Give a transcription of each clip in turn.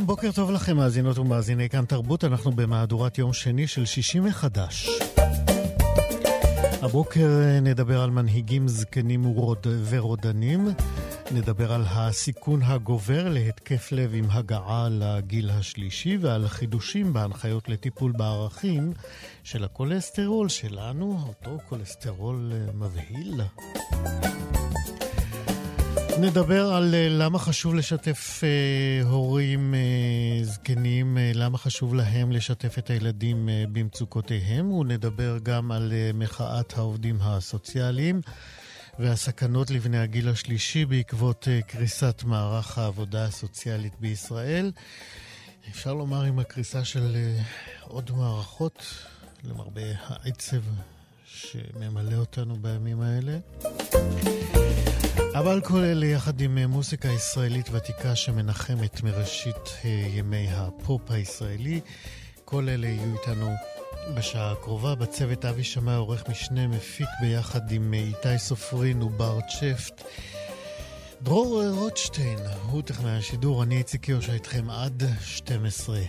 שלום, בוקר טוב לכם, מאזינות ומאזיני כאן תרבות. אנחנו במהדורת יום שני של שישי מחדש. הבוקר אה, נדבר על מנהיגים זקנים ורוד... ורודנים. נדבר על הסיכון הגובר להתקף לב עם הגעה לגיל השלישי ועל חידושים בהנחיות לטיפול בערכים של הכולסטרול שלנו, אותו כולסטרול אה, מבהיל. נדבר על uh, למה חשוב לשתף uh, הורים uh, זקנים, uh, למה חשוב להם לשתף את הילדים uh, במצוקותיהם, ונדבר גם על uh, מחאת העובדים הסוציאליים והסכנות לבני הגיל השלישי בעקבות uh, קריסת מערך העבודה הסוציאלית בישראל. אפשר לומר עם הקריסה של uh, עוד מערכות, למרבה העצב שממלא אותנו בימים האלה. אבל כל אלה יחד עם אה, מוזיקה ישראלית ותיקה שמנחמת מראשית אה, ימי הפופ הישראלי. כל אלה יהיו איתנו בשעה הקרובה. בצוות אבי שמע עורך משנה מפיק ביחד עם אה, איתי סופרין ובר צ'פט. דרור רוטשטיין הוא טכנאי השידור, אני איציק יושע איתכם עד 12.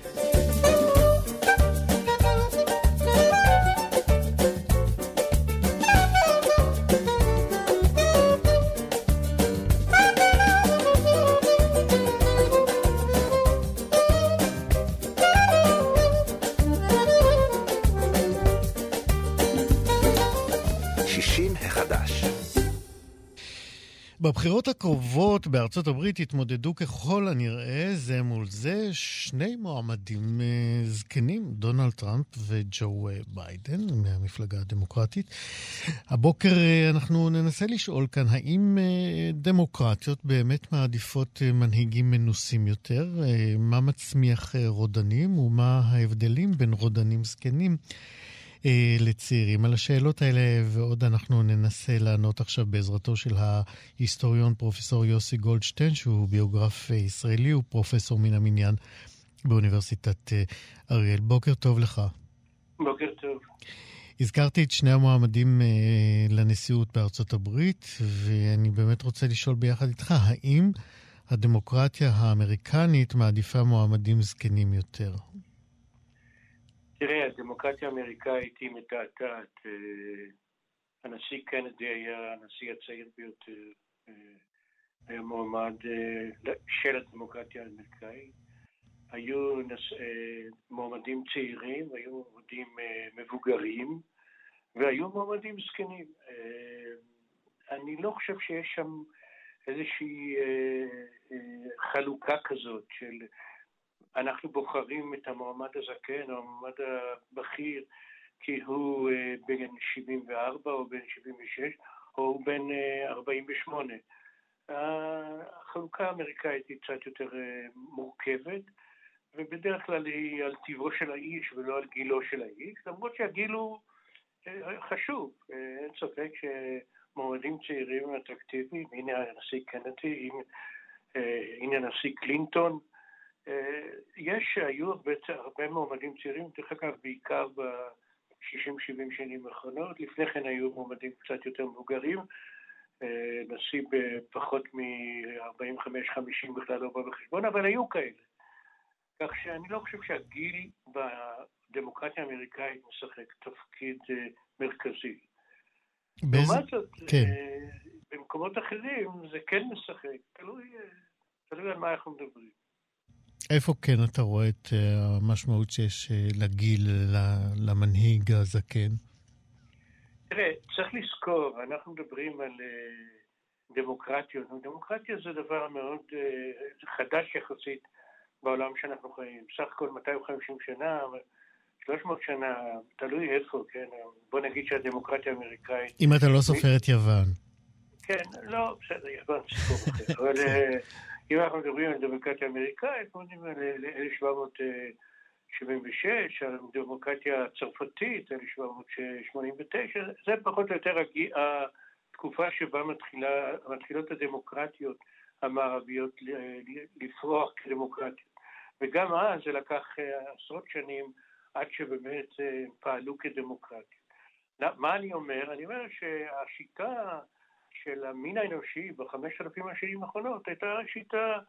בבחירות הקרובות בארצות הברית יתמודדו ככל הנראה זה מול זה שני מועמדים uh, זקנים, דונלד טראמפ וג'ו uh, ביידן מהמפלגה הדמוקרטית. הבוקר uh, אנחנו ננסה לשאול כאן האם דמוקרטיות באמת מעדיפות מנהיגים מנוסים יותר, מה מצמיח רודנים ומה ההבדלים בין רודנים זקנים. אה, לצעירים. על השאלות האלה ועוד אנחנו ננסה לענות עכשיו בעזרתו של ההיסטוריון פרופסור יוסי גולדשטיין, שהוא ביוגרף אה, ישראלי, ופרופסור מן המניין באוניברסיטת אה, אריאל. בוקר טוב לך. בוקר טוב. הזכרתי את שני המועמדים אה, לנשיאות בארצות הברית, ואני באמת רוצה לשאול ביחד איתך, האם הדמוקרטיה האמריקנית מעדיפה מועמדים זקנים יותר? תראה, הדמוקרטיה האמריקאית היא מתעתעת. אה, הנשיא קנדי היה הנשיא הצעיר ביותר, אה, היה מועמד אה, של הדמוקרטיה האמריקאית. היו מועמדים צעירים, היו מועמדים מבוגרים, והיו מועמדים זקנים. אני לא חושב שיש שם איזושהי חלוקה כזאת של אנחנו בוחרים את המועמד הזקן המועמד הבכיר כי הוא אה, בן 74 או בן 76 או בן 48. אה, החלוקה האמריקאית היא קצת יותר אה, מורכבת, ובדרך כלל היא על טיבו של האיש ולא על גילו של האיש, למרות שהגיל הוא חשוב. אין ספק שמועמדים צעירים אטרקטיביים, הנה הנשיא קנדי, הנה הנשיא קלינטון, יש, היו הרבה, הרבה מועמדים צעירים, דרך אגב, בעיקר ב-60-70 שנים האחרונות. לפני כן היו מועמדים קצת יותר מבוגרים. אה, נשיא בפחות מ-45-50 בכלל לא בא בחשבון, אבל היו כאלה. כך שאני לא חושב שהגיל בדמוקרטיה האמריקאית משחק תפקיד אה, מרכזי. באיזה... לעומת זאת, כן. במקומות אחרים זה כן משחק, תלוי, תלוי על מה אנחנו מדברים. איפה כן אתה רואה את uh, המשמעות שיש uh, לגיל, למנהיג הזקן? תראה, צריך לזכור, אנחנו מדברים על uh, דמוקרטיות. דמוקרטיה זה דבר מאוד חדש יחסית בעולם שאנחנו חיים. סך הכל 250 שנה, 300 שנה, תלוי איפה, כן? בוא נגיד שהדמוקרטיה האמריקאית... אם אתה לא סופר את יוון. כן, לא, בסדר, יוון סיפור אחר. אבל אה, אם אנחנו מדברים על דמוקרטיה אמריקאית, אנחנו מדברים על 1776, על הדמוקרטיה הצרפתית, 1789, זה פחות או יותר התקופה שבה מתחילה, מתחילות הדמוקרטיות המערביות לפרוח כדמוקרטיות. וגם אז זה לקח אה, עשרות שנים עד שבאמת אה, פעלו כדמוקרטיה. מה אני אומר? אני אומר שהשיטה של המין האנושי בחמשת אלפים השנים האחרונות הייתה שיטה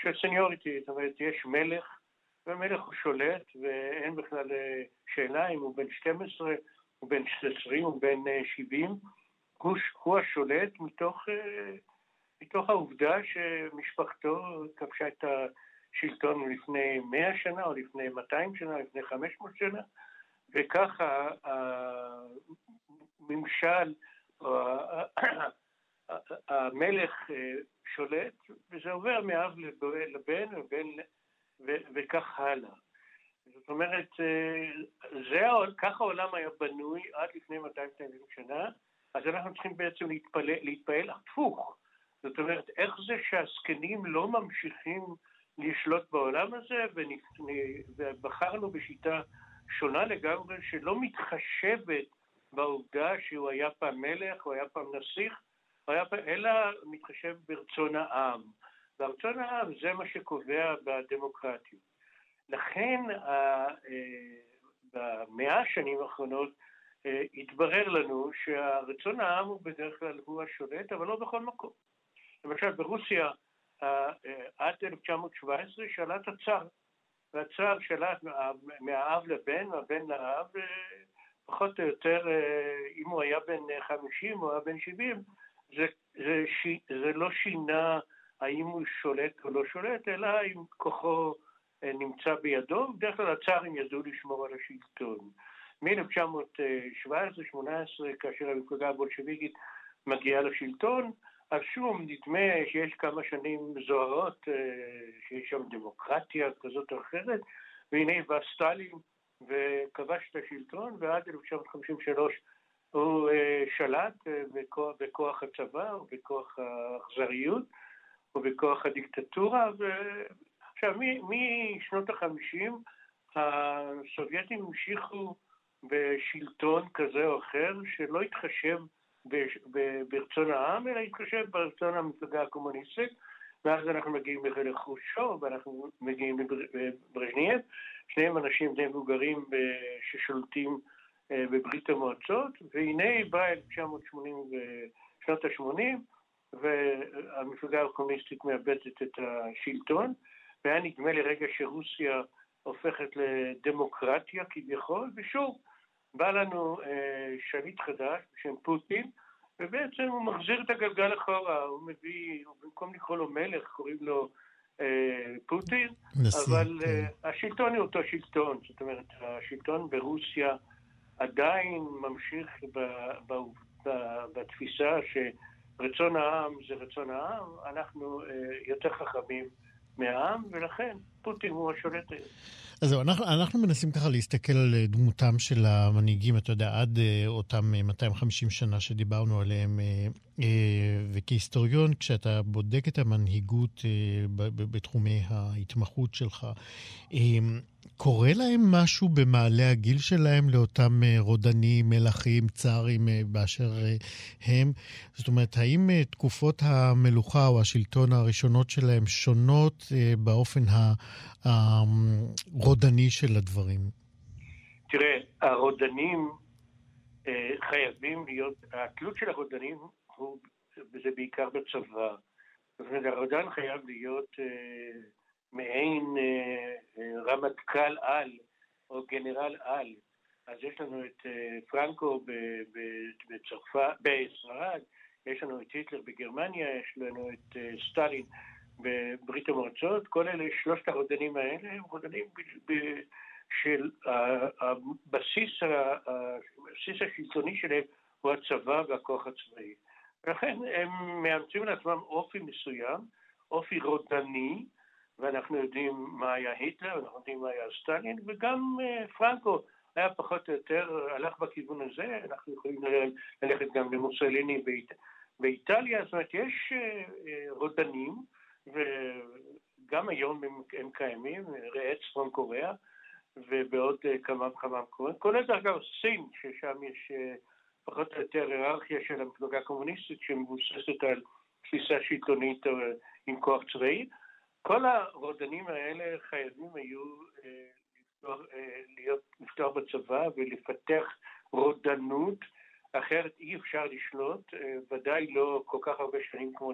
של סניוריטי, זאת אומרת, יש מלך, והמלך הוא שולט, ואין בכלל אה, שאלה אם הוא בן 12, הוא בן 20, הוא בן 70, הוא, הוא השולט מתוך, מתוך העובדה שמשפחתו כבשה את ה... שלטון לפני 100 שנה, או לפני 200 שנה, או לפני 500 שנה, וככה הממשל, או המלך אה, שולט, וזה עובר מאב לבן, ובן, וכך הלאה. זאת אומרת, אה, זה, ככה העולם היה בנוי עד לפני 200 שנה, אז אנחנו צריכים בעצם להתפעל הפוך. זאת אומרת, איך זה שהזקנים לא ממשיכים לשלוט בעולם הזה, ובחרנו בשיטה שונה לגמרי, שלא מתחשבת בעובדה שהוא היה פעם מלך, הוא היה פעם נסיך, היה אלא מתחשב ברצון העם. ורצון העם זה מה שקובע בדמוקרטיות. לכן אה, במאה השנים האחרונות אה, התברר לנו שהרצון העם הוא בדרך כלל הוא השולט, אבל לא בכל מקום. למשל ברוסיה אה, עד 1917 שלט הצאר, והצאר שלט מהאב לבן, מהבן לאב, פחות או יותר, אם הוא היה בן 50 או היה בן 70, זה, זה, זה לא שינה האם הוא שולט או לא שולט, אלא אם כוחו נמצא בידו, בדרך כלל הצארים ידעו לשמור על השלטון. מ-1917-18, כאשר המפלגה הבולשביקית מגיעה לשלטון, אז שוב, נדמה שיש כמה שנים זוהרות, אה, שיש שם דמוקרטיה כזאת או אחרת, והנה בא סטלין וכבש את השלטון, ועד 1953 הוא אה, שלט אה, בכוח, בכוח הצבא ובכוח האכזריות ובכוח הדיקטטורה, ועכשיו משנות החמישים הסובייטים המשיכו בשלטון כזה או אחר שלא התחשב ברצון העם, אלא להתחשב ברצון המפלגה הקומוניסטית, ואז אנחנו מגיעים לחרושו, ואנחנו מגיעים לברז'נייב, שניהם אנשים די מבוגרים ששולטים אה, בברית המועצות, והנה באה 1980 ושנות ה-80, והמפלגה הקומוניסטית מאבדת את השלטון, והיה נדמה לרגע שרוסיה הופכת לדמוקרטיה כביכול, ושוב, בא לנו אה, שליט חדש בשם פוטין, ובעצם הוא מחזיר את הגלגל אחורה, הוא מביא, במקום לקרוא לו מלך, קוראים לו אה, פוטין, נשיא, אבל כן. אה, השלטון הוא אותו שלטון, זאת אומרת, השלטון ברוסיה עדיין ממשיך ב, ב, ב, בתפיסה שרצון העם זה רצון העם, אנחנו אה, יותר חכמים מהעם, ולכן פוטין הוא השולט היום. אז זהו, אנחנו, אנחנו מנסים ככה להסתכל על אה, דמותם של המנהיגים, אתה יודע, עד uh, אותם 250 אה, שנה שדיברנו עליהם, וכהיסטוריון, כשאתה בודק את המנהיגות בתחומי ההתמחות שלך, קורה להם משהו במעלה הגיל שלהם לאותם אה, רודנים, מלכים, צארים אה, באשר אה, הם? זאת אומרת, האם תקופות המלוכה או השלטון הראשונות שלהם שונות באופן הרודני של הדברים? תראה, הרודנים חייבים להיות, התלות של הרודנים הוא, זה בעיקר בצבא. זאת אומרת, הרודן חייב להיות מעין אה, אה, רמטכ"ל על או גנרל על. אז יש לנו את אה, פרנקו בצרפת, בספרד, יש לנו את היטלר בגרמניה, יש לנו את סטלין בברית המועצות, כל אלה, שלושת הרודנים האלה הם רודנים של הבסיס, הבסיס השלטוני שלהם הוא הצבא והכוח הצבאי. ולכן הם מאמצים לעצמם אופי מסוים, אופי רודני, ואנחנו יודעים מה היה היטלר, אנחנו יודעים מה היה סטלין, וגם פרנקו היה פחות או יותר, הלך בכיוון הזה, אנחנו יכולים ללכת גם למוסליני באיט... באיטליה, זאת אומרת, יש רודנים, וגם היום הם, הם קיימים, ראה צפון קוריאה, ובעוד כמה וכמה מקומות, כולל דרך אגב סין, ששם יש פחות או יותר היררכיה של המפלגה הקומוניסטית שמבוססת על תפיסה שלטונית עם כוח צבאי. כל הרודנים האלה חייבים היו לפתוח, להיות, לפתוח בצבא ולפתח רודנות, אחרת אי אפשר לשלוט, ודאי לא כל כך הרבה שנים כמו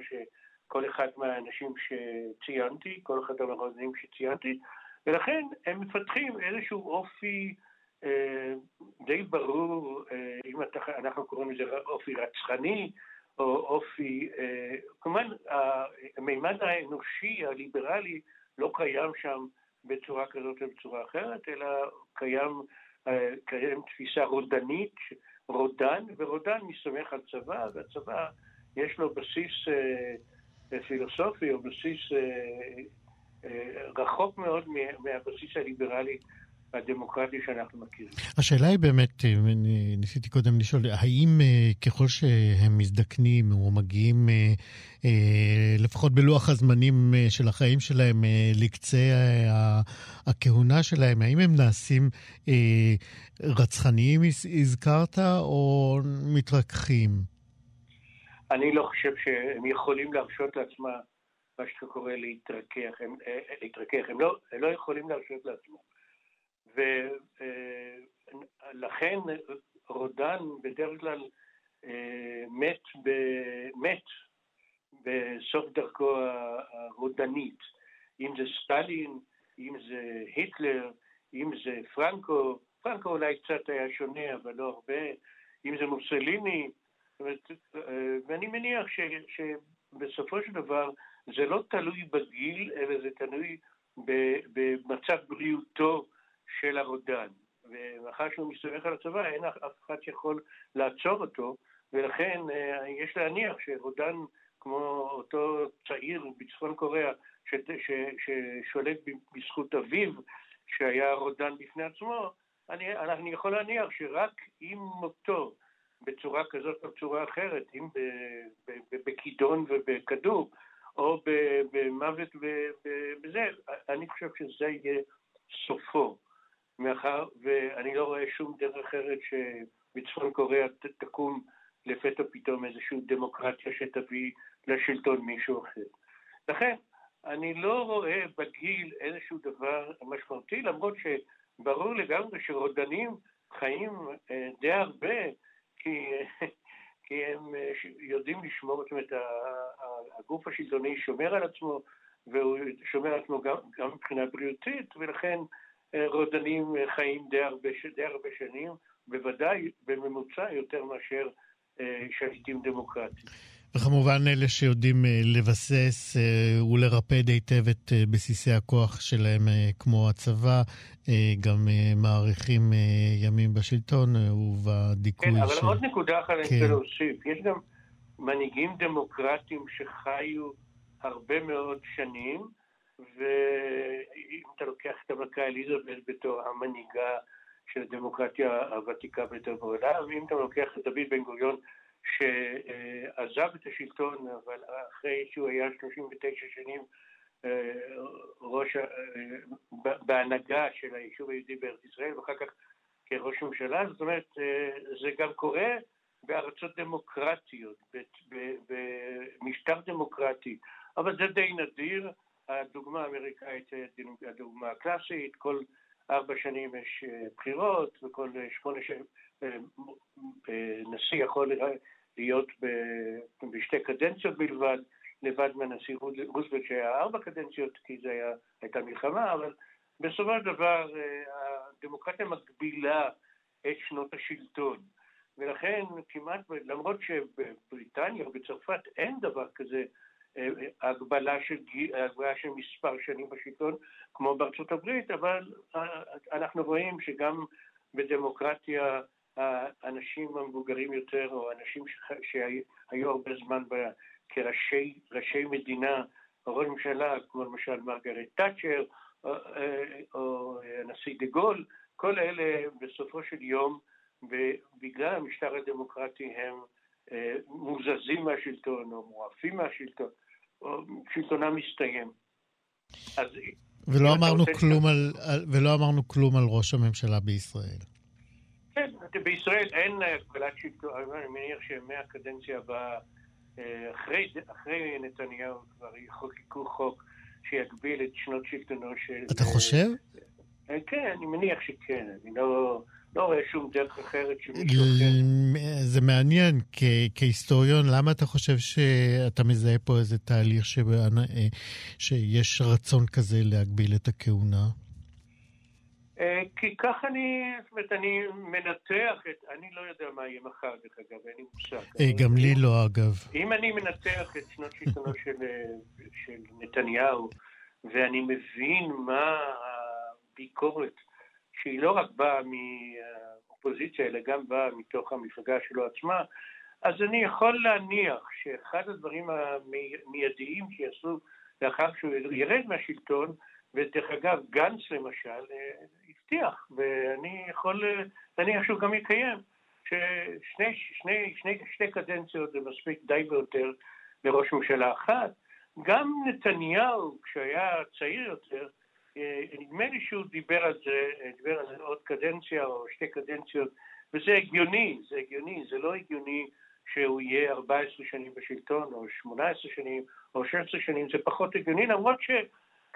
שכל אחד מהאנשים שציינתי, כל אחד מהרודנים שציינתי, ולכן הם מפתחים איזשהו אופי אה, די ברור, אה, אם אנחנו קוראים לזה אופי רצחני, או אופי, אה, כמובן המימד האנושי, הליברלי, לא קיים שם בצורה כזאת או בצורה אחרת, אלא קיים, קיים תפיסה רודנית, רודן, ורודן מסתמך על צבא, והצבא יש לו בסיס פילוסופי או בסיס רחוק מאוד מהבסיס הליברלי הדמוקרטי שאנחנו מכירים. השאלה היא באמת, אני ניסיתי קודם לשאול, האם אה, ככל שהם מזדקנים או מגיעים, אה, אה, לפחות בלוח הזמנים של החיים שלהם, לקצה הכהונה שלהם, האם הם נעשים רצחניים, הזכרת, או מתרככים? אני לא חושב שהם יכולים להרשות לעצמם מה שאתה קורא להתרכך, הם, להתרכך. הם, לא, הם לא יכולים להרשות לעצמם. ולכן רודן בדרך כלל אה, מת, ב, מת בסוף דרכו הרודנית. אם זה סטלין, אם זה היטלר, אם זה פרנקו, פרנקו אולי קצת היה שונה, אבל לא הרבה, אם זה מוסליני, אה, ואני מניח ש, שבסופו של דבר זה לא תלוי בגיל, אלא זה תלוי במצב בריאותו של הרודן. ומאחר שהוא מסתמך על הצבא, אין אף אחד שיכול לעצור אותו, ולכן אה, יש להניח שרודן, כמו אותו צעיר בצפון קוריאה, ש, ש, ששולט בזכות אביו, שהיה רודן בפני עצמו, אני, אני יכול להניח שרק עם מותו, בצורה כזאת או בצורה אחרת, אם בכידון ובכדור, או במוות ובזה, אני חושב שזה יהיה סופו. מאחר ואני לא רואה שום דרך אחרת שבצפון קוריאה תקום לפתע פתאום איזושהי דמוקרטיה שתביא לשלטון מישהו אחר. לכן, אני לא רואה בגיל איזשהו דבר משמעותי, למרות שברור לגמרי שרודנים חיים אה, די הרבה, כי, כי הם אה, יודעים לשמור, זאת אומרת, הגוף השלטוני שומר על עצמו, והוא שומר על עצמו גם, גם מבחינה בריאותית, ולכן רודנים חיים די הרבה, די הרבה שנים, בוודאי בממוצע יותר מאשר אה, שליטים דמוקרטיים. וכמובן אלה שיודעים אה, לבסס אה, ולרפד היטב את בסיסי הכוח שלהם, כמו הצבא, גם מעריכים ימים בשלטון ובדיכוי. כן, אבל ש... עוד נקודה אחת אני רוצה כן. להוסיף. יש גם מנהיגים דמוקרטיים שחיו הרבה מאוד שנים, ואם אתה לוקח את המלכה אליזבת בתור המנהיגה של הדמוקרטיה הוותיקה ביותר בעולם, ואם אתה לוקח את דוד בן גוריון שעזב את השלטון, אבל אחרי שהוא היה 39 שנים אה, ראש, אה, בהנהגה של היישוב היהודי בארץ ישראל, ואחר כך כראש ממשלה, זאת אומרת, אה, זה גם קורה בארצות דמוקרטיות, במשטר דמוקרטי, אבל זה די נדיר. הדוגמה האמריקאית היא הדוגמה הקלאסית, כל ארבע שנים יש בחירות, וכל שמונה שנים נשיא יכול להיות בשתי קדנציות בלבד, לבד מהנשיא רוזוולט שהיה ארבע קדנציות, כי זו הייתה מלחמה, אבל בסופו של דבר הדמוקרטיה מגבילה את שנות השלטון. ולכן כמעט, למרות שבבריטניה או בצרפת אין דבר כזה הגבלה של, הגבלה של מספר שנים בשלטון כמו בארצות הברית, אבל אה, אנחנו רואים שגם בדמוקרטיה האנשים המבוגרים יותר, או אנשים שהיו הרבה זמן כראשי מדינה, ראש ממשלה כמו למשל מרגרט תאצ'ר או, או הנשיא דה גול, כל אלה בסופו של יום, בגלל המשטר הדמוקרטי הם מוזזים מהשלטון או מועפים מהשלטון, או שלטונם מסתיים. אז ולא אמרנו, כלום על, ולא אמרנו כלום על ראש הממשלה בישראל. בישראל אין הגבלת שלטון, אני מניח שמהקדנציה הבאה, אה, אחרי, אחרי נתניהו כבר יחוקקו חוק שיגביל את שנות שלטונו של... אתה חושב? אה, כן, אני מניח שכן, אני לא... לא רואה שום דרך אחרת שמישהו אחר... זה מעניין, כ- כהיסטוריון, למה אתה חושב שאתה מזהה פה איזה תהליך ש... אה, שיש רצון כזה להגביל את הכהונה? אה, כי כך אני, זאת אומרת, אני מנתח את, אני לא יודע מה יהיה מחר, דרך אגב, אין לי מושג. אה, גם לי לא, אגב. אם אני מנתח את שנות שלטונו של, של נתניהו, ואני מבין מה הביקורת שהיא לא רק באה מהאופוזיציה, אלא גם באה מתוך המפלגה שלו עצמה, אז אני יכול להניח שאחד הדברים המיידיים שיעשו לאחר שהוא ירד מהשלטון, ודרך אגב, גנץ למשל, הבטיח, ואני יכול להניח שהוא גם יקיים, ששני שני, שני, שני קדנציות זה מספיק די ויותר לראש ממשלה אחת. גם נתניהו, כשהיה צעיר יותר, אה, נדמה לי שהוא דיבר על זה, אה, דיבר על זה עוד קדנציה או שתי קדנציות, וזה הגיוני, זה הגיוני, זה לא הגיוני שהוא יהיה 14 שנים בשלטון, או 18 שנים, או 16 שנים, זה פחות הגיוני, למרות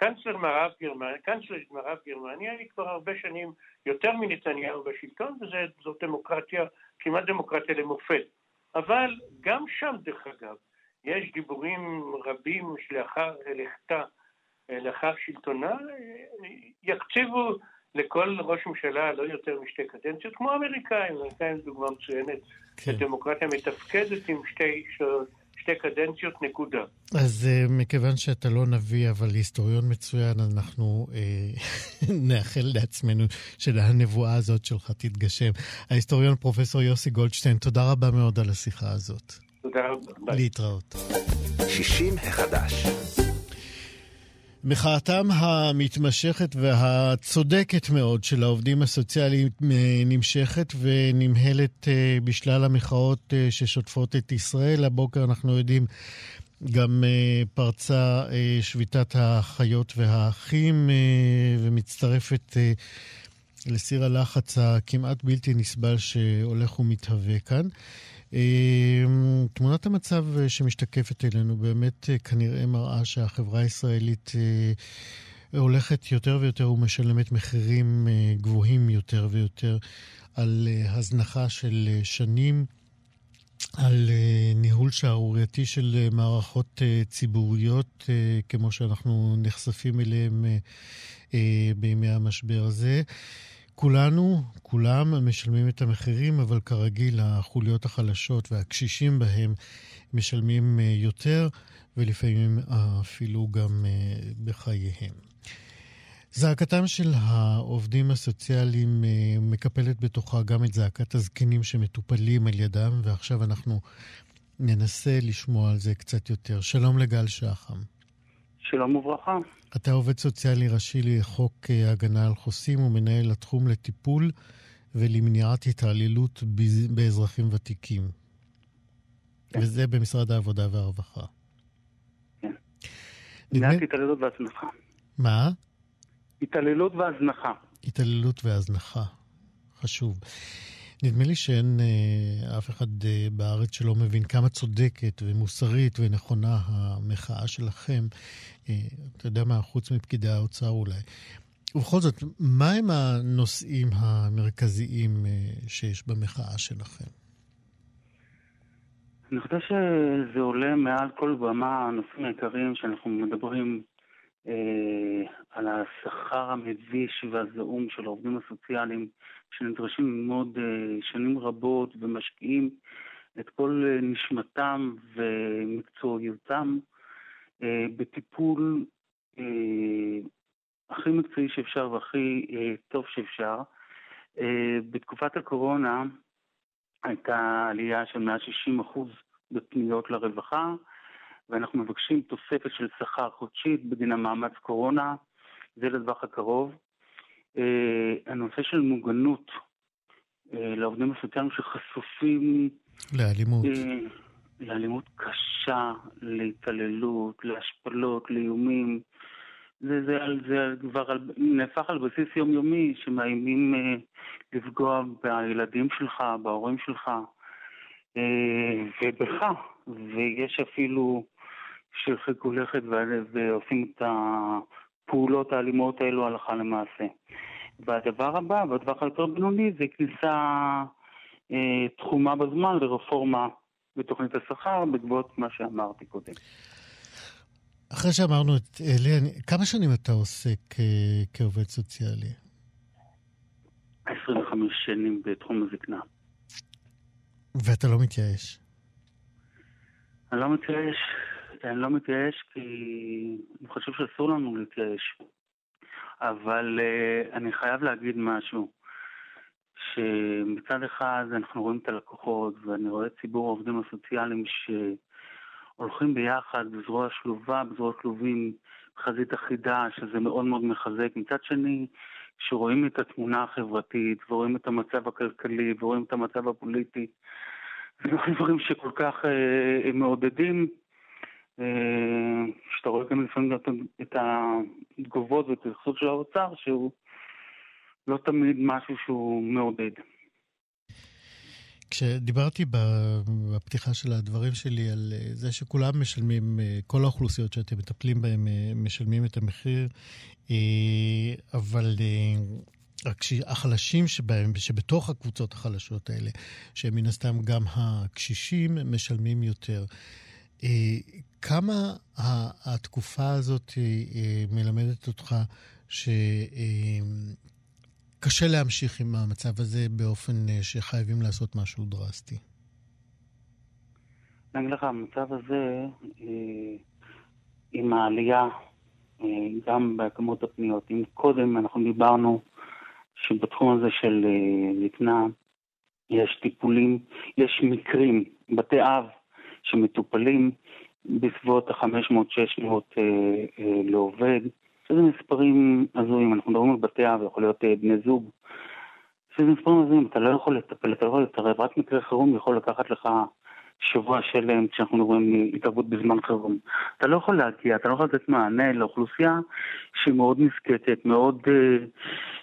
שקנצלר מערב גרמניה, קנצלרית מערב גרמניה היא כבר הרבה שנים יותר מנתניהו בשלטון, וזאת דמוקרטיה, כמעט דמוקרטיה למופת. אבל גם שם, דרך אגב, יש דיבורים רבים שלאחר לכתה לאחר שלטונה, יקציבו לכל ראש ממשלה לא יותר משתי קדנציות, כמו האמריקאים, האמריקאים דוגמה מצוינת, כן. דמוקרטיה מתפקדת עם שתי, שתי קדנציות, נקודה. אז uh, מכיוון שאתה לא נביא, אבל היסטוריון מצוין, אנחנו uh, נאחל לעצמנו שהנבואה הזאת שלך תתגשם. ההיסטוריון פרופסור יוסי גולדשטיין, תודה רבה מאוד על השיחה הזאת. תודה רבה. להתראות. 60 החדש. מחאתם המתמשכת והצודקת מאוד של העובדים הסוציאליים אה, נמשכת ונמהלת אה, בשלל המחאות אה, ששוטפות את ישראל. הבוקר אנחנו יודעים גם פרצה שביתת האחיות והאחים ומצטרפת לסיר הלחץ הכמעט בלתי נסבל שהולך ומתהווה כאן. אמ, תמונת המצב אה, שמשתקפת אלינו באמת אה, כנראה מראה שהחברה הישראלית אה, הולכת יותר ויותר ומשלמת מחירים גבוהים יותר ויותר על הזנחה של שנים, על ניהול שערורייתי של מערכות ציבוריות, כמו שאנחנו נחשפים אליהם בימי המשבר הזה. כולנו, כולם משלמים את המחירים, אבל כרגיל החוליות החלשות והקשישים בהם משלמים אה, יותר, ולפעמים אפילו גם אה, בחייהם. זעקתם של העובדים הסוציאליים אה, מקפלת בתוכה גם את זעקת הזקנים שמטופלים על ידם, ועכשיו אנחנו ננסה לשמוע על זה קצת יותר. שלום לגל שחם. שלום וברכה. אתה עובד סוציאלי ראשי לחוק אה, הגנה על חוסים ומנהל התחום לטיפול ולמניעת התעללות באזרחים ותיקים. כן. וזה במשרד העבודה והרווחה. כן. מניעת התעללות והזנחה. מה? התעללות והזנחה. התעללות והזנחה. חשוב. נדמה לי שאין אה, אף אחד אה, בארץ שלא מבין כמה צודקת ומוסרית ונכונה המחאה שלכם. אה, אתה יודע מה, חוץ מפקידי האוצר אולי. ובכל זאת, מה הם הנושאים המרכזיים אה, שיש במחאה שלכם? אני חושב שזה עולה מעל כל במה הנושאים העיקריים שאנחנו מדברים על השכר המביש והזעום של העובדים הסוציאליים שנדרשים ללמוד אה, שנים רבות ומשקיעים את כל אה, נשמתם ומקצועיותם אה, בטיפול הכי מקצועי שאפשר והכי טוב שאפשר. בתקופת הקורונה הייתה עלייה של 160 אחוז בפניות לרווחה, ואנחנו מבקשים תוספת של שכר חודשית בגין המאמץ קורונה, זה לטווח הקרוב. אה, הנושא של מוגנות אה, לעובדים הסוציאליים שחשופים... לאלימות. לאלימות קשה, להתעללות, להשפלות, לאיומים. זה, זה, זה, כבר נהפך על בסיס יומיומי, שמאיימים אה, לפגוע בילדים שלך, בהורים שלך, אה, ובך. ויש אפילו שהרחיקו לכת ועושים את הפעולות האלימות האלו הלכה למעשה. והדבר הבא, והדבר היותר בינוני, זה כניסה אה, תחומה בזמן לרפורמה בתוכנית השכר, בעקבות מה שאמרתי קודם. אחרי שאמרנו את אלה, כמה שנים אתה עוסק אה, כעובד סוציאלי? 25 שנים בתחום הזקנה. ואתה לא מתייאש? אני לא מתייאש, אני לא מתייאש כי אני חושב שאסור לנו להתייאש. אבל uh, אני חייב להגיד משהו, שמצד אחד אנחנו רואים את הלקוחות, ואני רואה ציבור העובדים הסוציאליים שהולכים ביחד בזרוע שלובה, בזרוע שלובים, חזית אחידה, שזה מאוד מאוד מחזק. מצד שני, שרואים את התמונה החברתית, ורואים את המצב הכלכלי, ורואים את המצב הפוליטי, זה דברים שכל כך אה, מעודדים. אה, שאתה רואה גם לפעמים את התגובות ואת ההתייחסות של האוצר, שהוא לא תמיד משהו שהוא מעודד. כשדיברתי בפתיחה של הדברים שלי על אה, זה שכולם משלמים, אה, כל האוכלוסיות שאתם מטפלים בהן משלמים את המחיר, אבל החלשים שבהם, שבתוך הקבוצות החלשות האלה, שהם מן הסתם גם הקשישים, משלמים יותר. כמה התקופה הזאת אה, מלמדת אותך שקשה אה, להמשיך עם המצב הזה באופן אה, שחייבים לעשות משהו דרסטי? אני אגיד לך, המצב הזה, עם העלייה, גם בכמות הפניות, אם קודם אנחנו דיברנו שבתחום הזה של זקנה יש טיפולים, יש מקרים, בתי אב שמטופלים בסביבות ה-500-600 אה, אה, לעובד, שזה מספרים הזויים, אנחנו מדברים על בתי אב, יכול להיות אה, בני זוג, שזה מספרים הזויים, אתה לא יכול לטפל, אתה לא יכול להתערב, רק מקרה חירום יכול לקחת לך שבוע שלם כשאנחנו מדברים התערבות בזמן חירום. אתה לא יכול להגיע, אתה לא יכול לתת מענה לאוכלוסייה שהיא מאוד נזקקת, מאוד אה,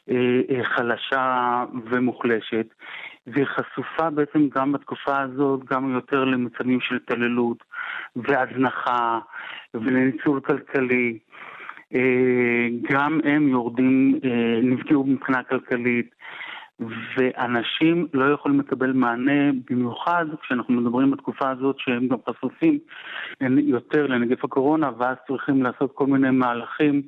אה, אה, חלשה ומוחלשת, והיא חשופה בעצם גם בתקופה הזאת, גם יותר למצבים של התעללות והזנחה ולניצול כלכלי. אה, גם הם יורדים, אה, נפגעו מבחינה כלכלית, ואנשים לא יכולים לקבל מענה, במיוחד כשאנחנו מדברים בתקופה הזאת שהם גם חשופים יותר לנגיף הקורונה, ואז צריכים לעשות כל מיני מהלכים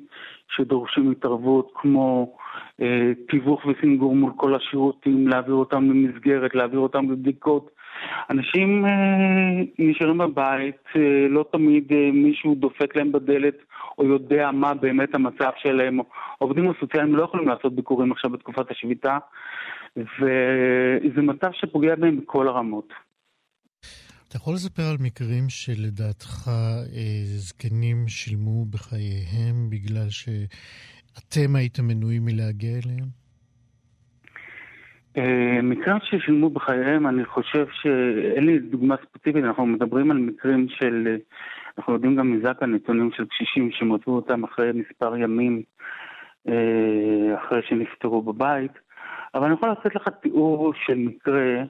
שדורשים התערבות כמו אה, תיווך וסינגור מול כל השירותים, להעביר אותם למסגרת, להעביר אותם לבדיקות. אנשים אה, נשארים בבית, אה, לא תמיד אה, מישהו דופק להם בדלת או יודע מה באמת המצב שלהם. העובדים הסוציאליים לא יכולים לעשות ביקורים עכשיו בתקופת השביתה, וזה מצב שפוגע בהם בכל הרמות. אתה יכול לספר על מקרים שלדעתך אה, זקנים שילמו בחייהם בגלל שאתם הייתם מנועים מלהגיע אליהם? אה, מקרים ששילמו בחייהם, אני חושב שאין לי דוגמה ספציפית, אנחנו מדברים על מקרים של, אנחנו יודעים גם מזק הנתונים של קשישים שמצאו אותם אחרי מספר ימים אה, אחרי שנפטרו בבית, אבל אני יכול לתת לך תיאור של מקרה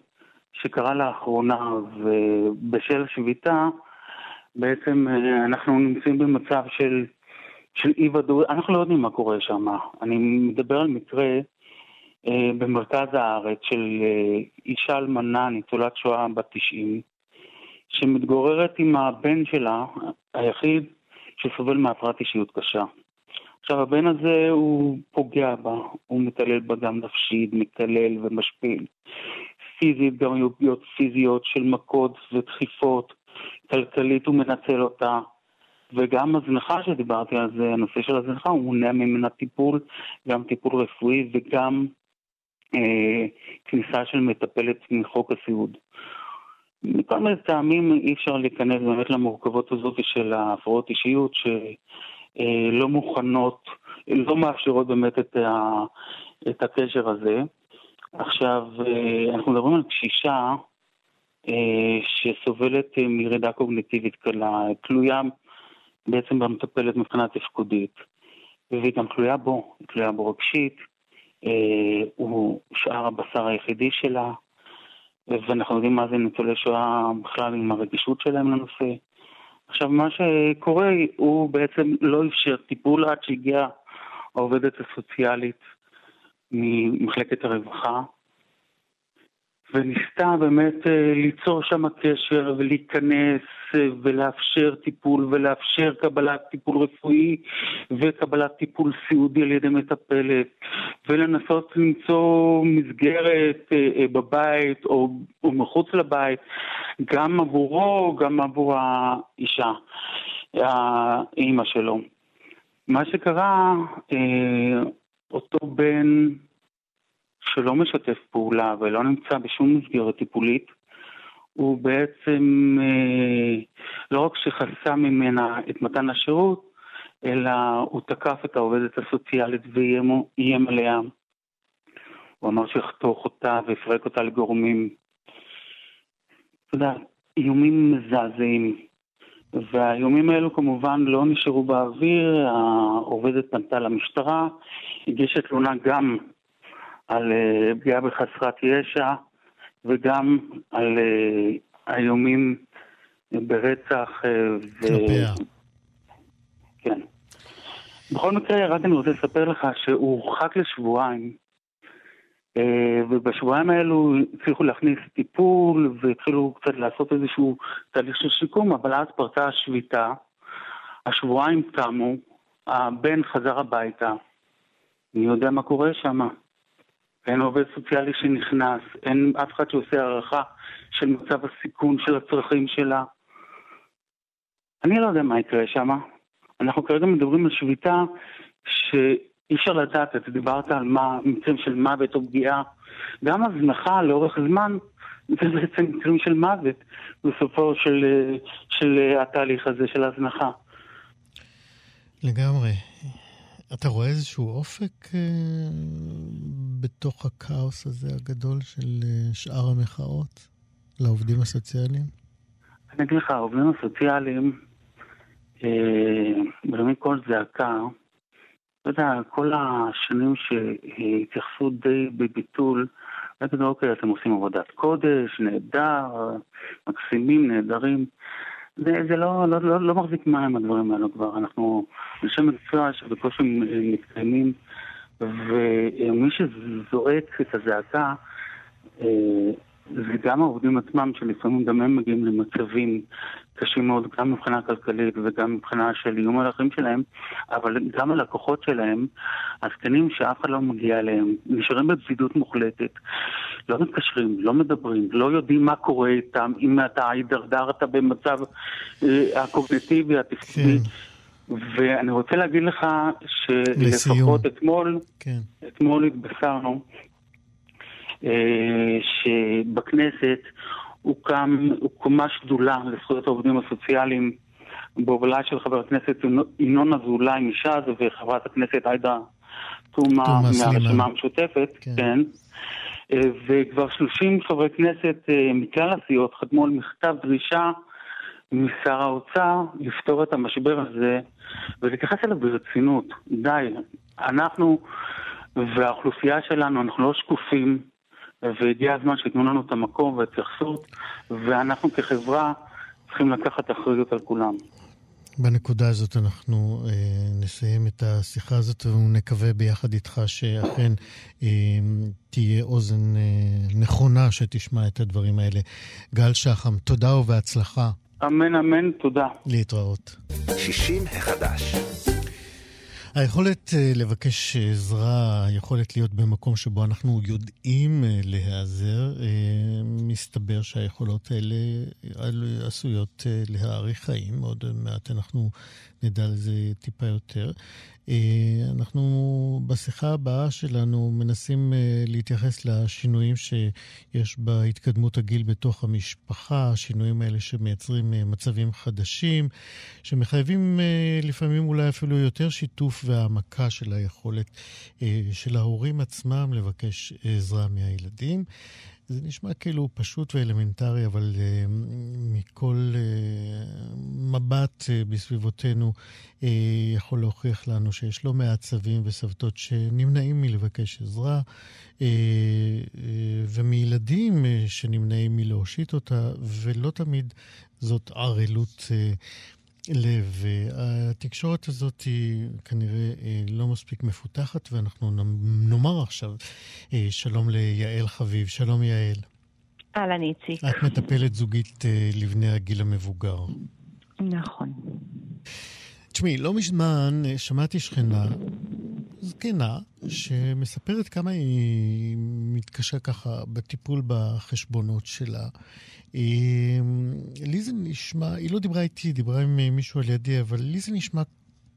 שקרה לאחרונה, ובשל השביתה בעצם אה, אנחנו נמצאים במצב של, של אי ודאות, אנחנו לא יודעים מה קורה שם. אני מדבר על מקרה אה, במרכז הארץ של אה, אישה אלמנה, ניצולת שואה בת 90, שמתגוררת עם הבן שלה, היחיד שסובל מהפרעת אישיות קשה. עכשיו, הבן הזה הוא פוגע בה, הוא מתעלל בה גם נפשית, מתעלל ומשפיל. פיזית, גם היו פגיעות פיזיות של מכות ודחיפות, כלכלית הוא מנצל אותה, וגם הזנחה שדיברתי על זה, הנושא של הזנחה, הוא מונע ממנה טיפול, גם טיפול רפואי וגם אה, כניסה של מטפלת מחוק הסיעוד. מכל מיני טעמים אי אפשר להיכנס באמת למורכבות הזאת של ההפרעות אישיות שלא מוכנות, לא מאפשרות באמת את, ה, את הקשר הזה. עכשיו, אנחנו מדברים על קשישה שסובלת מירידה קוגניטיבית קלה, תלויה בעצם במטפלת מבחינה תפקודית, והיא גם תלויה בו, היא תלויה בו רגשית, הוא שאר הבשר היחידי שלה. ואנחנו יודעים מה זה ניצולי שואה בכלל עם הרגישות שלהם לנושא. עכשיו, מה שקורה, הוא בעצם לא אפשר טיפול עד שהגיעה העובדת הסוציאלית ממחלקת הרווחה, וניסתה באמת אה, ליצור שם קשר ולהיכנס אה, ולאפשר טיפול ולאפשר קבלת טיפול רפואי וקבלת טיפול סיעודי על ידי מטפלת ולנסות למצוא מסגרת אה, בבית או, או מחוץ לבית גם עבורו, גם עבור האישה, האימא שלו. מה שקרה, אותו בן שלא משתף פעולה ולא נמצא בשום מסגרת טיפולית, הוא בעצם אה, לא רק שחסם ממנה את מתן השירות, אלא הוא תקף את העובדת הסוציאלית ואיים עליה. הוא אמר שיחתוך אותה ויפרק אותה לגורמים. אתה יודע, איומים מזעזעים. והאיומים האלו כמובן לא נשארו באוויר, העובדת פנתה למשטרה, הגישה תלונה גם על אה, פגיעה בחסרת ישע וגם על אה, איומים ברצח. אה, כלפיה. כן. בכל מקרה, רק אני רוצה לספר לך שהוא הורחק לשבועיים, ובשבועיים האלו הצליחו להכניס טיפול והתחילו קצת לעשות איזשהו תהליך של שיקום, אבל אז פרצה השביתה, השבועיים תמו, הבן חזר הביתה, אני יודע מה קורה שם. אין עובד סוציאלי שנכנס, אין אף אחד שעושה הערכה של מצב הסיכון של הצרכים שלה. אני לא יודע מה יקרה שם. אנחנו כרגע מדברים על שביתה שאי אפשר לדעת, אתה דיברת על מה, מקרים של מוות או פגיעה. גם הזנחה לאורך זמן זה בעצם מקרים של מוות בסופו של, של התהליך הזה של הזנחה. לגמרי. אתה רואה איזשהו אופק אה, בתוך הכאוס הזה הגדול של אה, שאר המחאות לעובדים הסוציאליים? אני אגיד לך, העובדים הסוציאליים, אה, באמת כל זעקה, אתה יודע, כל השנים שהתייחסו די בביטול, להגיד, אוקיי, אתם עושים עבודת קודש, נהדר, מקסימים, נהדרים. זה, זה לא, לא, לא, לא מחזיק מים הדברים האלו כבר, אנחנו אנשי מקצוע שבקושי מתקיימים, ומי שזועק את הזעקה אה, זה גם העובדים עצמם, שלפעמים גם הם מגיעים למצבים קשים מאוד, גם מבחינה כלכלית וגם מבחינה של איום על החיים שלהם, אבל גם הלקוחות שלהם, הזקנים שאף אחד לא מגיע אליהם, נשארים בבדידות מוחלטת, לא מתקשרים, לא מדברים, לא יודעים מה קורה איתם, אם אתה הידרדרת במצב אה, הקוגנטיבי, התפקודי. כן. ואני רוצה להגיד לך שלפחות אתמול, כן. אתמול התבשרנו אה, שבכנסת הוקם, הוקמה שדולה לזכויות העובדים הסוציאליים בהובלה של חבר הכנסת ינון אזולאי מש"ס וחברת הכנסת עאידה תומא מהרשימה המשותפת, כן. כן. אה, וכבר 30 חברי כנסת אה, מכלל הסיעות חתמו על מכתב דרישה משר האוצר לפתור את המשבר הזה ולהתייחס אליו ברצינות. די, אנחנו והאוכלוסייה שלנו, אנחנו לא שקופים, והגיע הזמן שייתנו לנו את המקום וההתייחסות, ואנחנו כחברה צריכים לקחת אחריות על כולם. בנקודה הזאת אנחנו אה, נסיים את השיחה הזאת ונקווה ביחד איתך שאכן אה, תהיה אוזן אה, נכונה שתשמע את הדברים האלה. גל שחם, תודה ובהצלחה. אמן, אמן, תודה. להתראות. 60 החדש. היכולת אה, לבקש עזרה, היכולת להיות במקום שבו אנחנו יודעים אה, להיעזר, אה, מסתבר שהיכולות האלה עשויות להאריך חיים. עוד מעט אנחנו נדע על זה טיפה יותר. אנחנו בשיחה הבאה שלנו מנסים להתייחס לשינויים שיש בהתקדמות הגיל בתוך המשפחה, השינויים האלה שמייצרים מצבים חדשים, שמחייבים לפעמים אולי אפילו יותר שיתוף והעמקה של היכולת של ההורים עצמם לבקש עזרה מהילדים. זה נשמע כאילו פשוט ואלמנטרי, אבל uh, מכל uh, מבט uh, בסביבותינו uh, יכול להוכיח לנו שיש לא מעט סבים וסבתות שנמנעים מלבקש עזרה, uh, uh, ומילדים uh, שנמנעים מלהושיט אותה, ולא תמיד זאת ערלות. Uh, לב. התקשורת הזאת היא כנראה אה, לא מספיק מפותחת, ואנחנו נאמר עכשיו אה, שלום ליעל חביב. שלום יעל. אהלן איציק. את מטפלת זוגית אה, לבני הגיל המבוגר. נכון. תשמעי, לא מזמן שמעתי שכנה זקנה שמספרת כמה היא מתקשה ככה בטיפול בחשבונות שלה. לי זה נשמע, היא לא דיברה איתי, היא דיברה עם מישהו על ידי, אבל לי זה נשמע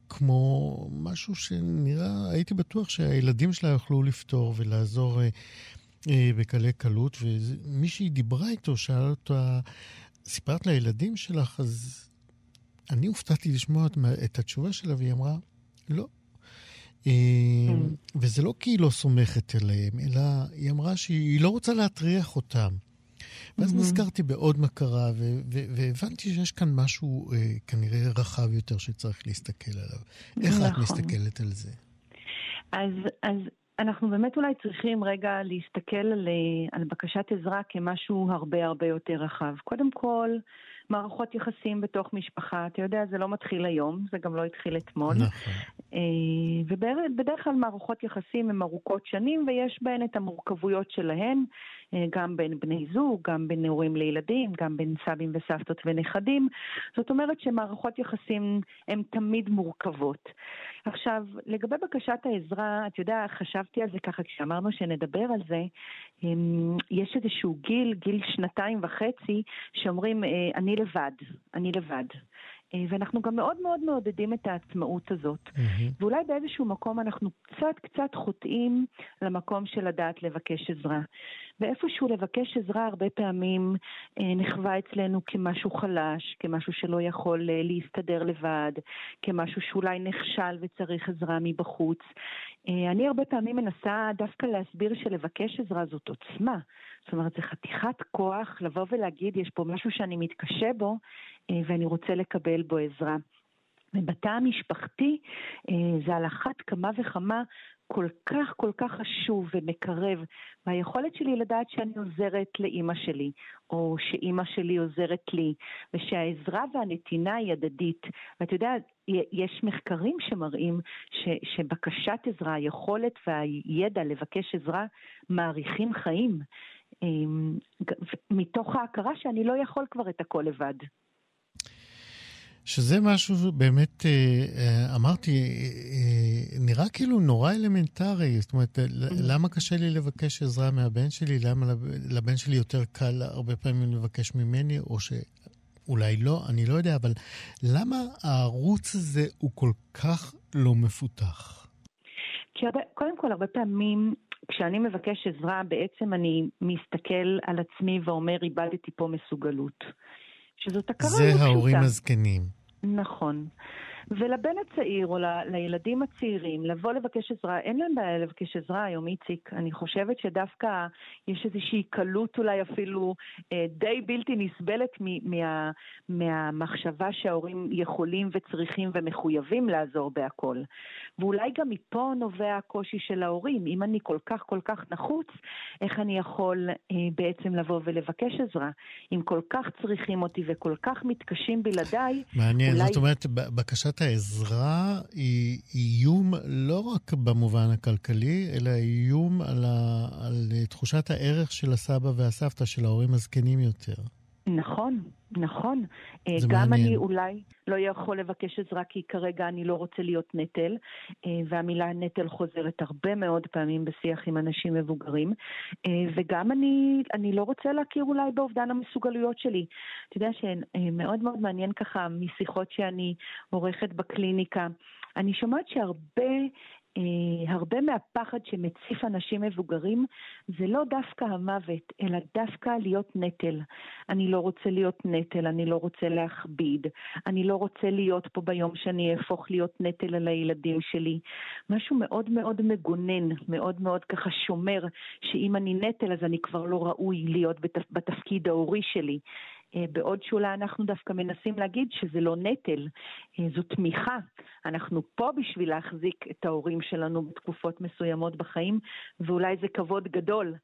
כמו משהו שנראה, הייתי בטוח שהילדים שלה יוכלו לפתור ולעזור אה, אה, בקלי קלות, ומי שהיא דיברה איתו, שאל אותה, סיפרת לילדים שלך, אז אני הופתעתי לשמוע את התשובה שלה, והיא אמרה, לא. אה, וזה לא כי היא לא סומכת עליהם, אלא היא אמרה שהיא לא רוצה להטריח אותם. ואז. נזכרתי בעוד מכרה, והבנתי שיש כאן משהו אה, כנראה רחב יותר שצריך להסתכל עליו. איך נכון. את מסתכלת על זה? אז, אז אנחנו באמת אולי צריכים רגע להסתכל על, אה, על בקשת עזרה כמשהו הרבה הרבה יותר רחב. קודם כל, מערכות יחסים בתוך משפחה, אתה יודע, זה לא מתחיל היום, זה גם לא התחיל אתמול. נכון. אה, ובדרך כלל מערכות יחסים הן ארוכות שנים ויש בהן את המורכבויות שלהן, גם בין בני זוג, גם בין הורים לילדים, גם בין סבים וסבתות ונכדים. זאת אומרת שמערכות יחסים הן תמיד מורכבות. עכשיו, לגבי בקשת העזרה, אתה יודע, חשבתי על זה ככה כשאמרנו שנדבר על זה. אמ, יש איזשהו גיל, גיל שנתיים וחצי, שאומרים, אה, אני לבד, אני לבד. אה, ואנחנו גם מאוד מאוד מעודדים את העצמאות הזאת. Mm-hmm. ואולי באיזשהו מקום אנחנו קצת קצת חוטאים למקום של לדעת לבקש עזרה. ואיפשהו לבקש עזרה הרבה פעמים אה, נחווה אצלנו כמשהו חלש, כמשהו שלא יכול אה, להסתדר לבד, כמשהו שאולי נכשל וצריך עזרה מבחוץ. אני הרבה פעמים מנסה דווקא להסביר שלבקש עזרה זאת עוצמה. זאת אומרת, זה חתיכת כוח לבוא ולהגיד, יש פה משהו שאני מתקשה בו ואני רוצה לקבל בו עזרה. ובתא המשפחתי אה, זה על אחת כמה וכמה כל כך כל כך חשוב ומקרב, והיכולת שלי לדעת שאני עוזרת לאימא שלי, או שאימא שלי עוזרת לי, ושהעזרה והנתינה היא הדדית. ואתה יודע, יש מחקרים שמראים ש, שבקשת עזרה, היכולת והידע לבקש עזרה, מאריכים חיים. אמ, מתוך ההכרה שאני לא יכול כבר את הכל לבד. שזה משהו באמת, אה, אה, אמרתי, אה, נראה כאילו נורא אלמנטרי. זאת אומרת, למה קשה לי לבקש עזרה מהבן שלי? למה לבן שלי יותר קל הרבה פעמים לבקש ממני, או שאולי לא, אני לא יודע, אבל למה הערוץ הזה הוא כל כך לא מפותח? כי הרבה, קודם כל, הרבה פעמים כשאני מבקש עזרה, בעצם אני מסתכל על עצמי ואומר, איבדתי פה מסוגלות. שזאת הכרה לא פשוטה. זה ההורים הזקנים. נכון. ולבן הצעיר או ל, לילדים הצעירים, לבוא לבקש עזרה, אין להם בעיה לבקש עזרה היום, איציק. אני חושבת שדווקא יש איזושהי קלות אולי אפילו אה, די בלתי נסבלת מ, מה, מהמחשבה שההורים יכולים וצריכים ומחויבים לעזור בהכל. ואולי גם מפה נובע הקושי של ההורים. אם אני כל כך כל כך נחוץ, איך אני יכול אה, בעצם לבוא ולבקש עזרה? אם כל כך צריכים אותי וכל כך מתקשים בלעדיי, מעניין, אולי... זאת אומרת, בקשת העזרה היא איום לא רק במובן הכלכלי, אלא איום על, ה... על תחושת הערך של הסבא והסבתא, של ההורים הזקנים יותר. נכון, נכון. אה, זה גם מעניין. אני אולי לא יכול לבקש עזרה כי כרגע אני לא רוצה להיות נטל, אה, והמילה נטל חוזרת הרבה מאוד פעמים בשיח עם אנשים מבוגרים, אה, וגם אני, אני לא רוצה להכיר אולי באובדן המסוגלויות שלי. אתה יודע שמאוד מאוד מעניין ככה משיחות שאני עורכת בקליניקה. אני שומעת שהרבה אה, הרבה מהפחד שמציף אנשים מבוגרים זה לא דווקא המוות, אלא דווקא להיות נטל. אני לא רוצה להיות נטל, אני לא רוצה להכביד, אני לא רוצה להיות פה ביום שאני אהפוך להיות נטל על הילדים שלי. משהו מאוד מאוד מגונן, מאוד מאוד ככה שומר, שאם אני נטל אז אני כבר לא ראוי להיות בתפקיד ההורי שלי. אה, בעוד שאולי אנחנו דווקא מנסים להגיד שזה לא נטל, אה, זו תמיכה. אנחנו פה בשביל להחזיק את ההורים שלנו בתקופות מסוימות בחיים, ואולי זה כבוד גדול.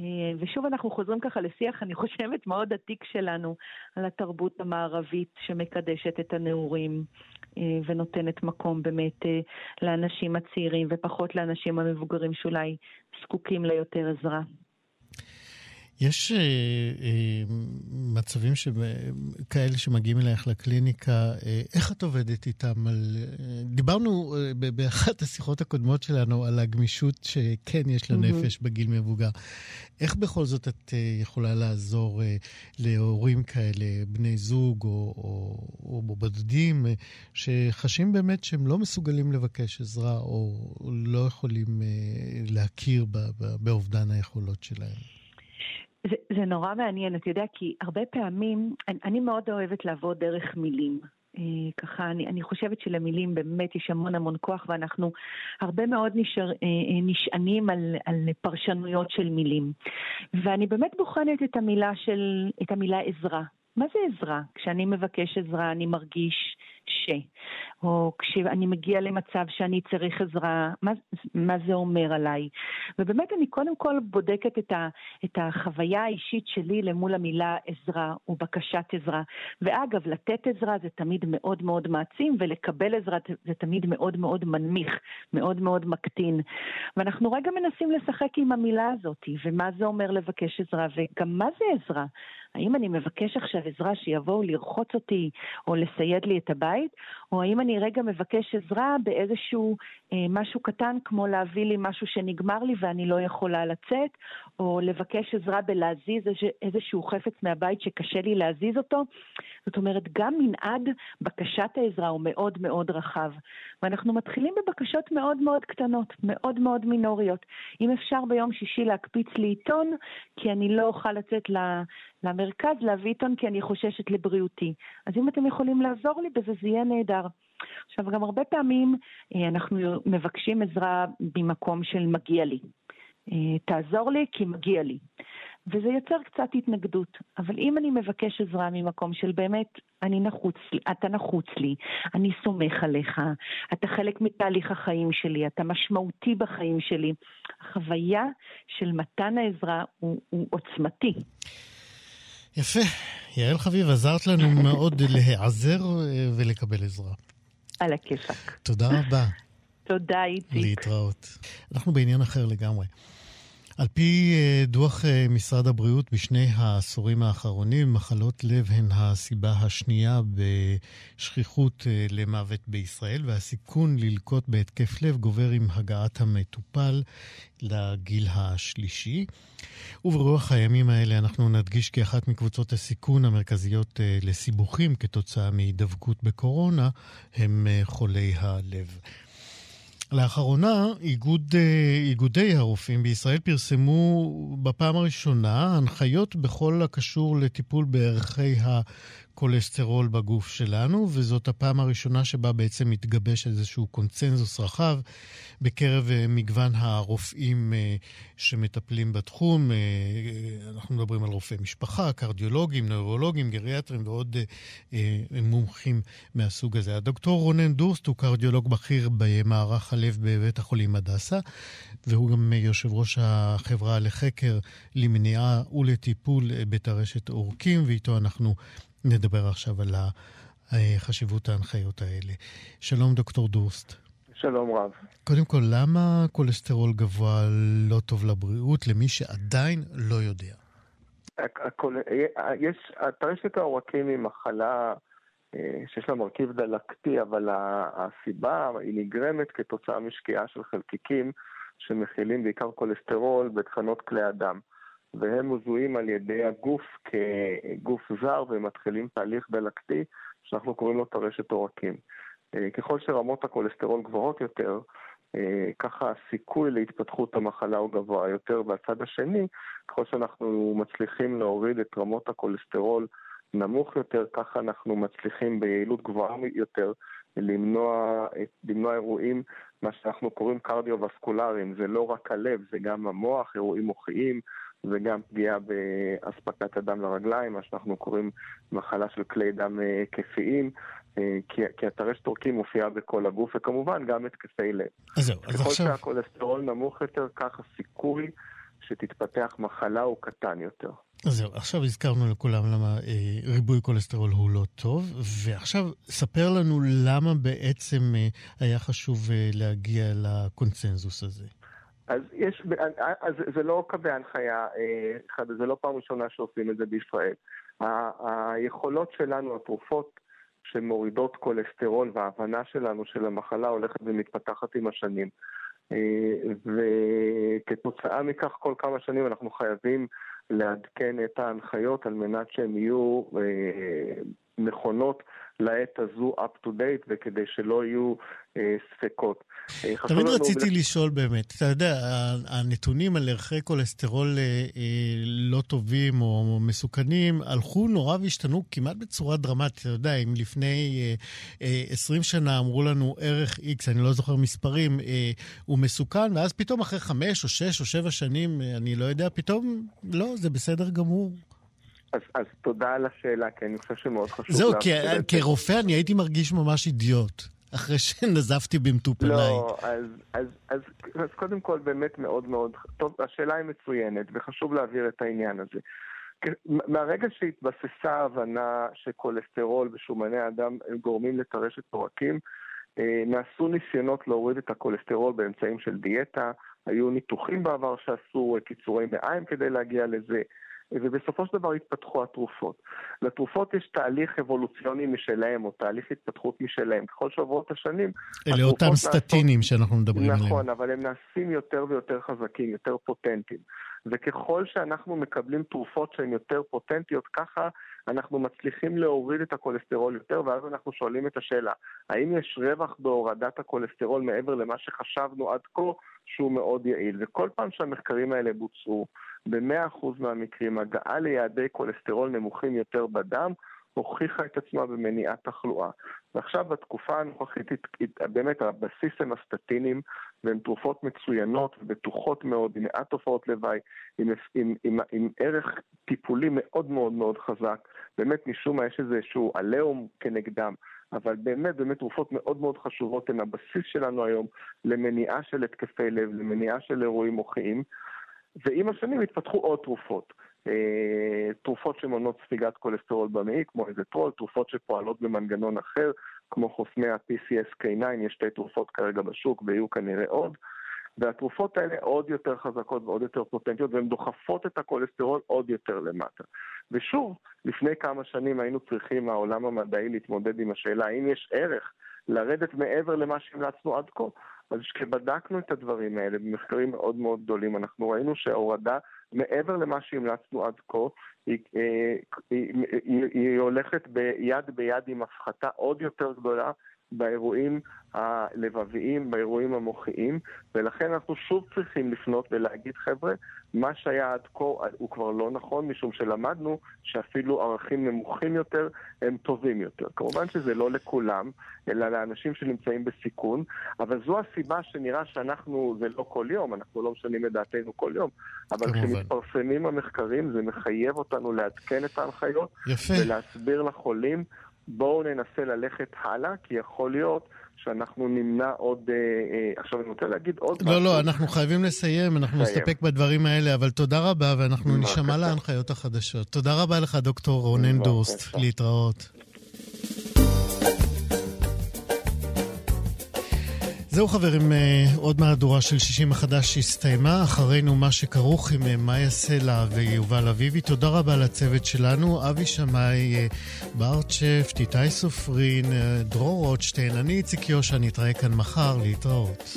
אה, ושוב אנחנו חוזרים ככה לשיח, אני חושבת, מאוד עתיק שלנו על התרבות המערבית שמקדשת את הנעורים ונותנת מקום באמת לאנשים הצעירים ופחות לאנשים המבוגרים שאולי זקוקים ליותר עזרה. יש אה, אה, מצבים כאלה שמגיעים אלייך לקליניקה, אה, איך את עובדת איתם? על, אה, דיברנו אה, באחת השיחות הקודמות שלנו על הגמישות שכן יש לנפש mm-hmm. בגיל מבוגר. איך בכל זאת את אה, יכולה לעזור אה, להורים כאלה, בני זוג או, או, או בודדים, אה, שחשים באמת שהם לא מסוגלים לבקש עזרה או לא יכולים אה, להכיר באובדן היכולות שלהם? זה, זה נורא מעניין, אתה יודע, כי הרבה פעמים, אני, אני מאוד אוהבת לעבוד דרך מילים. אה, ככה, אני, אני חושבת שלמילים באמת יש המון המון כוח, ואנחנו הרבה מאוד נשאר, אה, אה, נשענים על, על פרשנויות של מילים. ואני באמת בוחנת את המילה של, את המילה עזרה. מה זה עזרה? כשאני מבקש עזרה אני מרגיש ש... או כשאני מגיע למצב שאני צריך עזרה, מה, מה זה אומר עליי? ובאמת אני קודם כל בודקת את, ה, את החוויה האישית שלי למול המילה עזרה או בקשת עזרה. ואגב, לתת עזרה זה תמיד מאוד מאוד מעצים, ולקבל עזרה זה תמיד מאוד מאוד מנמיך, מאוד מאוד מקטין. ואנחנו רגע מנסים לשחק עם המילה הזאת, ומה זה אומר לבקש עזרה, וגם מה זה עזרה? האם אני מבקש עכשיו עזרה שיבואו לרחוץ אותי או לסייד לי את הבית, או האם אני רגע מבקש עזרה באיזשהו אה, משהו קטן כמו להביא לי משהו שנגמר לי ואני לא יכולה לצאת, או לבקש עזרה בלהזיז איזשהו חפץ מהבית שקשה לי להזיז אותו. זאת אומרת, גם מנעד בקשת העזרה הוא מאוד מאוד רחב. ואנחנו מתחילים בבקשות מאוד מאוד קטנות, מאוד מאוד מינוריות. אם אפשר ביום שישי להקפיץ לי עיתון, כי אני לא אוכל לצאת למרכז להביא עיתון כי אני חוששת לבריאותי. אז אם אתם יכולים לעזור לי בזה, זה יהיה נהדר. עכשיו, גם הרבה פעמים אה, אנחנו מבקשים עזרה ממקום של מגיע לי. אה, תעזור לי כי מגיע לי. וזה יוצר קצת התנגדות. אבל אם אני מבקש עזרה ממקום של באמת, אני נחוץ, אתה נחוץ לי, אני סומך עליך, אתה חלק מתהליך החיים שלי, אתה משמעותי בחיים שלי, החוויה של מתן העזרה הוא, הוא עוצמתי. יפה. יעל חביב, עזרת לנו מאוד להיעזר אה, ולקבל עזרה. על הכיפאק. תודה רבה. תודה, איציק. להתראות. אנחנו בעניין אחר לגמרי. על פי אה, דוח אה, משרד הבריאות, בשני העשורים האחרונים, מחלות לב הן הסיבה השנייה בשכיחות אה, למוות בישראל, והסיכון ללקות בהתקף לב גובר עם הגעת המטופל לגיל השלישי. וברוח הימים האלה אנחנו נדגיש כי אחת מקבוצות הסיכון המרכזיות לסיבוכים כתוצאה מהידבקות בקורונה הם חולי הלב. לאחרונה איגוד, אה, איגודי הרופאים בישראל פרסמו בפעם הראשונה הנחיות בכל הקשור לטיפול בערכי הכולסטרול בגוף שלנו, וזאת הפעם הראשונה שבה בעצם מתגבש איזשהו קונצנזוס רחב בקרב אה, מגוון הרופאים אה, שמטפלים בתחום. אה, אנחנו מדברים על רופאי משפחה, קרדיולוגים, נוירולוגים, גריאטרים ועוד מומחים מהסוג הזה. הדוקטור רונן דורסט הוא קרדיולוג בכיר במערך הלב בבית החולים הדסה, והוא גם יושב ראש החברה לחקר, למניעה ולטיפול בטרשת עורקים, ואיתו אנחנו נדבר עכשיו על חשיבות ההנחיות האלה. שלום, דוקטור דורסט. שלום רב. קודם כל, למה כולסטרול גבוה לא טוב לבריאות למי שעדיין לא יודע? יש, טרשת העורקים היא מחלה אה, שיש לה מרכיב דלקתי, אבל הסיבה היא נגרמת כתוצאה משקיעה של חלקיקים שמכילים בעיקר כולסטרול בתחנות כלי הדם. והם מזוהים על ידי הגוף כגוף זר ומתחילים תהליך דלקתי שאנחנו קוראים לו טרשת עורקים. ככל שרמות הכולסטרול גבוהות יותר, ככה הסיכוי להתפתחות המחלה הוא גבוה יותר, והצד השני, ככל שאנחנו מצליחים להוריד את רמות הכולסטרול נמוך יותר, ככה אנחנו מצליחים ביעילות גבוהה יותר למנוע, למנוע אירועים, מה שאנחנו קוראים קרדיו-וסקולריים, זה לא רק הלב, זה גם המוח, אירועים מוחיים, וגם פגיעה באספקת הדם לרגליים, מה שאנחנו קוראים מחלה של כלי דם היקפיים, אה, כי, כי הטרשת עורקים מופיעה בכל הגוף, וכמובן גם התקפי לב. אז זהו, אז עכשיו... ככל שהכולסטרול נמוך יותר, כך הסיכוי שתתפתח מחלה הוא קטן יותר. אז זהו, עכשיו הזכרנו לכולם למה אה, ריבוי כולסטרול הוא לא טוב, ועכשיו ספר לנו למה בעצם אה, היה חשוב אה, להגיע לקונצנזוס הזה. אז יש, אז זה לא קווי הנחיה, אה, זה לא פעם ראשונה שעושים את זה בישראל. היכולות שלנו, התרופות שמורידות כולסטרול וההבנה שלנו של המחלה הולכת ומתפתחת עם השנים. אה, וכתוצאה מכך כל כמה שנים אנחנו חייבים לעדכן את ההנחיות על מנת שהן יהיו אה, נכונות לעת הזו up to date וכדי שלא יהיו אה, ספקות. אה, תמיד רציתי ב... לשאול באמת, אתה יודע, הנתונים על ערכי כולסטרול אה, אה, לא טובים או מסוכנים הלכו נורא והשתנו כמעט בצורה דרמטית. אתה יודע, אם לפני אה, אה, 20 שנה אמרו לנו ערך X, אני לא זוכר מספרים, אה, הוא מסוכן, ואז פתאום אחרי 5 או 6 או 7 שנים, אה, אני לא יודע, פתאום לא, זה בסדר גמור. אז, אז תודה על השאלה, כי אני חושב שמאוד חשוב... זהו, כי, כרופא אני הייתי מרגיש ממש אידיוט. אחרי שנזפתי במטופליי. לא, אז, אז, אז, אז קודם כל באמת מאוד מאוד, טוב, השאלה היא מצוינת, וחשוב להעביר את העניין הזה. מהרגע שהתבססה ההבנה שכולסטרול ושומני הדם גורמים לטרשת עורקים, אה, נעשו ניסיונות להוריד את הכולסטרול באמצעים של דיאטה, היו ניתוחים בעבר שעשו קיצורי מעיים כדי להגיע לזה. ובסופו של דבר התפתחו התרופות. לתרופות יש תהליך אבולוציוני משלהם, או תהליך התפתחות משלהם. ככל שעוברות השנים... אלה אותם סטטינים נעשות... שאנחנו מדברים נכון, עליהם. נכון, אבל הם נעשים יותר ויותר חזקים, יותר פוטנטיים. וככל שאנחנו מקבלים תרופות שהן יותר פוטנטיות, ככה אנחנו מצליחים להוריד את הכולסטרול יותר, ואז אנחנו שואלים את השאלה, האם יש רווח בהורדת הכולסטרול מעבר למה שחשבנו עד כה שהוא מאוד יעיל? וכל פעם שהמחקרים האלה בוצעו, ב-100% מהמקרים הגעה ליעדי כולסטרול נמוכים יותר בדם הוכיחה את עצמה במניעת תחלואה. ועכשיו בתקופה הנוכחית, באמת הבסיס הם הסטטינים, והן תרופות מצוינות ובטוחות מאוד, עם מעט תופעות לוואי, עם, עם, עם, עם ערך טיפולי מאוד מאוד מאוד חזק. באמת משום מה יש איזשהו עליהום כנגדם. אבל באמת, באמת תרופות מאוד מאוד חשובות הן הבסיס שלנו היום למניעה של התקפי לב, למניעה של אירועים מוחיים. ועם השנים התפתחו עוד תרופות. אה, תרופות שמונעות ספיגת כולסטרול במעי, כמו איזה טרול, תרופות שפועלות במנגנון אחר, כמו חוסמי ה-PCSK9, יש שתי תרופות כרגע בשוק ויהיו כנראה עוד. והתרופות האלה עוד יותר חזקות ועוד יותר פוטנטיות, והן דוחפות את הכולסטרול עוד יותר למטה. ושוב, לפני כמה שנים היינו צריכים, העולם המדעי, להתמודד עם השאלה האם יש ערך לרדת מעבר למה שהמלצנו עד כה. אז כשבדקנו את הדברים האלה במחקרים מאוד מאוד גדולים, אנחנו ראינו שההורדה מעבר למה שהמלצנו עד כה, היא, אה, היא, היא, היא הולכת ביד ביד עם הפחתה עוד יותר גדולה באירועים הלבביים, באירועים המוחיים, ולכן אנחנו שוב צריכים לפנות ולהגיד, חבר'ה, מה שהיה עד כה הוא כבר לא נכון, משום שלמדנו שאפילו ערכים נמוכים יותר הם טובים יותר. כמובן שזה לא לכולם, אלא לאנשים שנמצאים בסיכון, אבל זו הסיבה שנראה שאנחנו, זה לא כל יום, אנחנו לא משנים את דעתנו כל יום, אבל כשמתפרסמים המחקרים זה מחייב אותנו לעדכן את ההנחיות, יפה. ולהסביר לחולים בואו ננסה ללכת הלאה, כי יכול להיות שאנחנו נמנע עוד... אה, אה, עכשיו אני רוצה להגיד עוד לא, לא משהו. לא, לא, אנחנו חייבים לסיים, אנחנו נסתפק בדברים האלה, אבל תודה רבה, ואנחנו נשמע להנחיות החדשות. תודה רבה לך, דוקטור רונן דורסט, להתראות. זהו חברים, אה, עוד מהדורה של 60 החדש הסתיימה, אחרינו מה שכרוך עם אה, מאיה סלע ויובל אביבי. תודה רבה לצוות שלנו, אבי שמאי, אה, ברצ'ף, איתי סופרין, דרור רוטשטיין, אני איציק יושע, נתראה כאן מחר, להתראות.